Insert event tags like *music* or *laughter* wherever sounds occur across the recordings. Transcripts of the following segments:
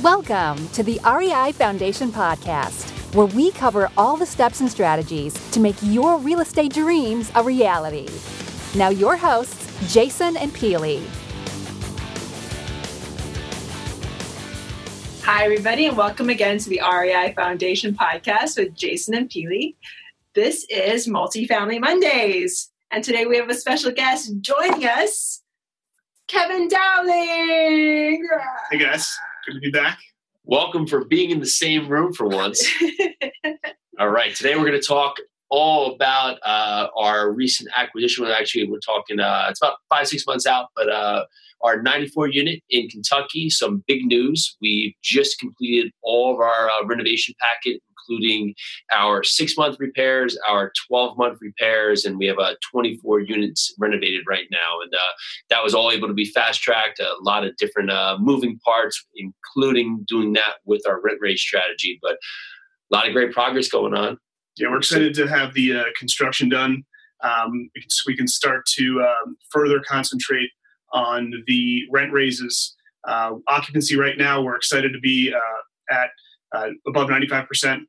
Welcome to the REI Foundation Podcast, where we cover all the steps and strategies to make your real estate dreams a reality. Now, your hosts, Jason and Peely. Hi, everybody, and welcome again to the REI Foundation Podcast with Jason and Peely. This is Multifamily Mondays, and today we have a special guest joining us, Kevin Dowling. Hey guys, good to be back. Welcome for being in the same room for once. *laughs* all right, today we're going to talk all about uh, our recent acquisition. Actually, we're talking, uh, it's about five, six months out, but uh, our 94 unit in Kentucky, some big news. We've just completed all of our uh, renovation packet, including our six month repairs, our 12 month repairs, and we have uh, 24 units renovated right now. And uh, that was all able to be fast tracked, a lot of different uh, moving parts, including doing that with our rent raise strategy. But a lot of great progress going on. Yeah, we're excited to have the uh, construction done. Um, we can start to um, further concentrate on the rent raises. Uh, occupancy right now, we're excited to be uh, at uh, above 95%.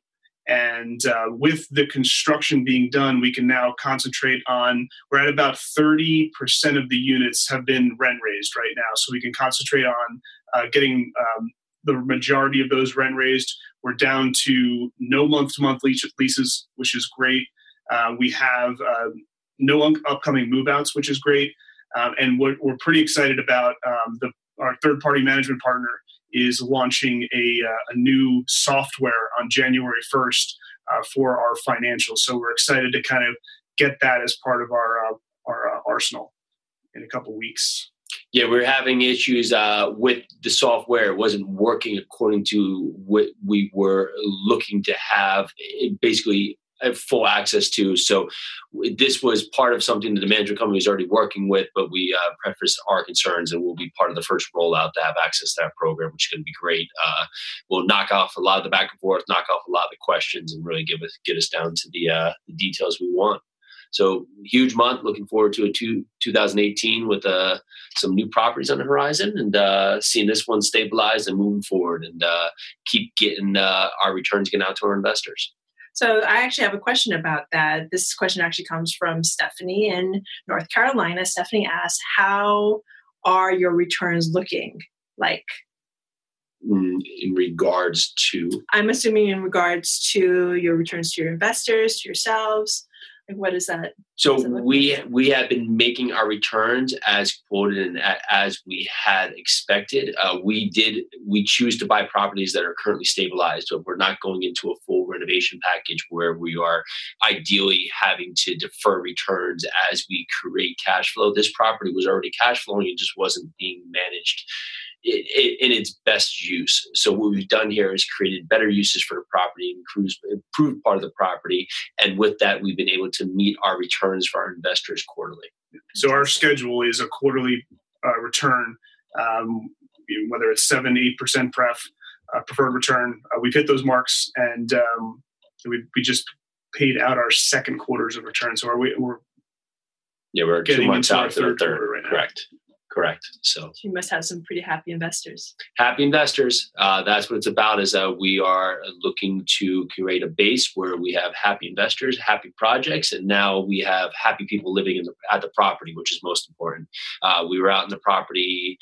And uh, with the construction being done, we can now concentrate on, we're at about 30% of the units have been rent raised right now. So we can concentrate on uh, getting um, the majority of those rent raised. We're down to no month to month leases, which is great. Uh, we have uh, no un- upcoming move outs, which is great. Um, and what we're pretty excited about, um, the, our third party management partner is launching a, uh, a new software on January 1st uh, for our financials. So we're excited to kind of get that as part of our, uh, our arsenal in a couple weeks. Yeah, we are having issues uh, with the software. It wasn't working according to what we were looking to have. It basically full access to. So this was part of something that the management company was already working with, but we uh, preface our concerns and we'll be part of the first rollout to have access to that program, which is going to be great. Uh, we'll knock off a lot of the back and forth, knock off a lot of the questions, and really give us get us down to the, uh, the details we want. So huge month. Looking forward to a two, 2018 with uh, some new properties on the horizon and uh, seeing this one stabilize and moving forward and uh, keep getting uh, our returns getting out to our investors. So I actually have a question about that. This question actually comes from Stephanie in North Carolina. Stephanie asks, "How are your returns looking like?" Mm, in regards to, I'm assuming in regards to your returns to your investors, to yourselves. What is that? So we like? we have been making our returns as quoted and as we had expected. Uh, we did we choose to buy properties that are currently stabilized, but we're not going into a full renovation package where we are ideally having to defer returns as we create cash flow. This property was already cash flowing; it just wasn't being managed in its best use. So what we've done here is created better uses for the property, improved, improved part of the property, and with that, we've been able to meet our returns for our investors quarterly. So our schedule is a quarterly uh, return, um, whether it's seven, eight percent pref uh, preferred return. Uh, we've hit those marks, and um, we we just paid out our second quarters of return. So are we, we're yeah, we're getting two months into out our third, third quarter right now. Correct. Correct. So you must have some pretty happy investors. Happy investors. Uh, that's what it's about. Is that we are looking to create a base where we have happy investors, happy projects, and now we have happy people living in the, at the property, which is most important. Uh, we were out in the property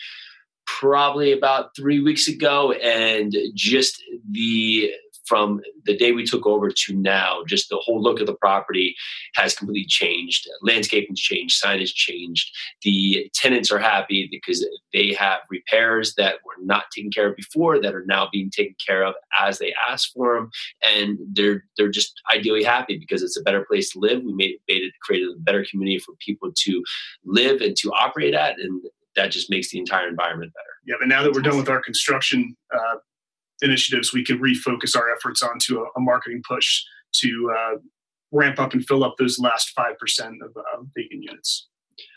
probably about three weeks ago, and just the from the day we took over to now, just the whole look of the property has completely changed. Landscaping's changed, signage changed. The tenants are happy because they have repairs that were not taken care of before that are now being taken care of as they ask for them, and they're they're just ideally happy because it's a better place to live. We made, made it created a better community for people to live and to operate at, and that just makes the entire environment better. Yeah, but now that we're done with our construction uh, initiatives, we could refocus our efforts onto a, a marketing push to uh, ramp up and fill up those last 5% of uh, vacant units.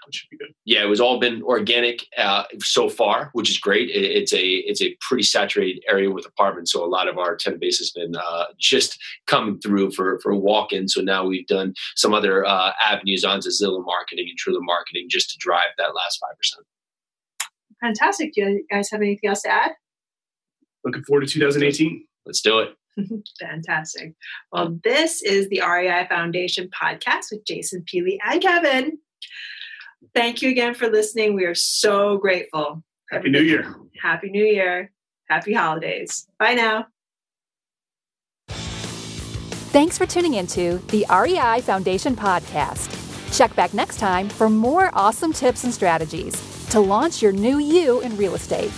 Which should be good. Yeah, it was all been organic uh, so far, which is great. It, it's a it's a pretty saturated area with apartments, so a lot of our tenant base has been uh, just coming through for for walk-in. So now we've done some other uh, avenues onto Zillow marketing and Trulia marketing just to drive that last five percent. Fantastic. Do you guys have anything else to add? Looking forward to 2018. Let's do it. *laughs* Fantastic. Well, this is the REI Foundation podcast with Jason Peely and Kevin. Thank you again for listening. We are so grateful. Happy New Year. Happy New Year. Happy holidays. Bye now. Thanks for tuning into the REI Foundation podcast. Check back next time for more awesome tips and strategies to launch your new you in real estate.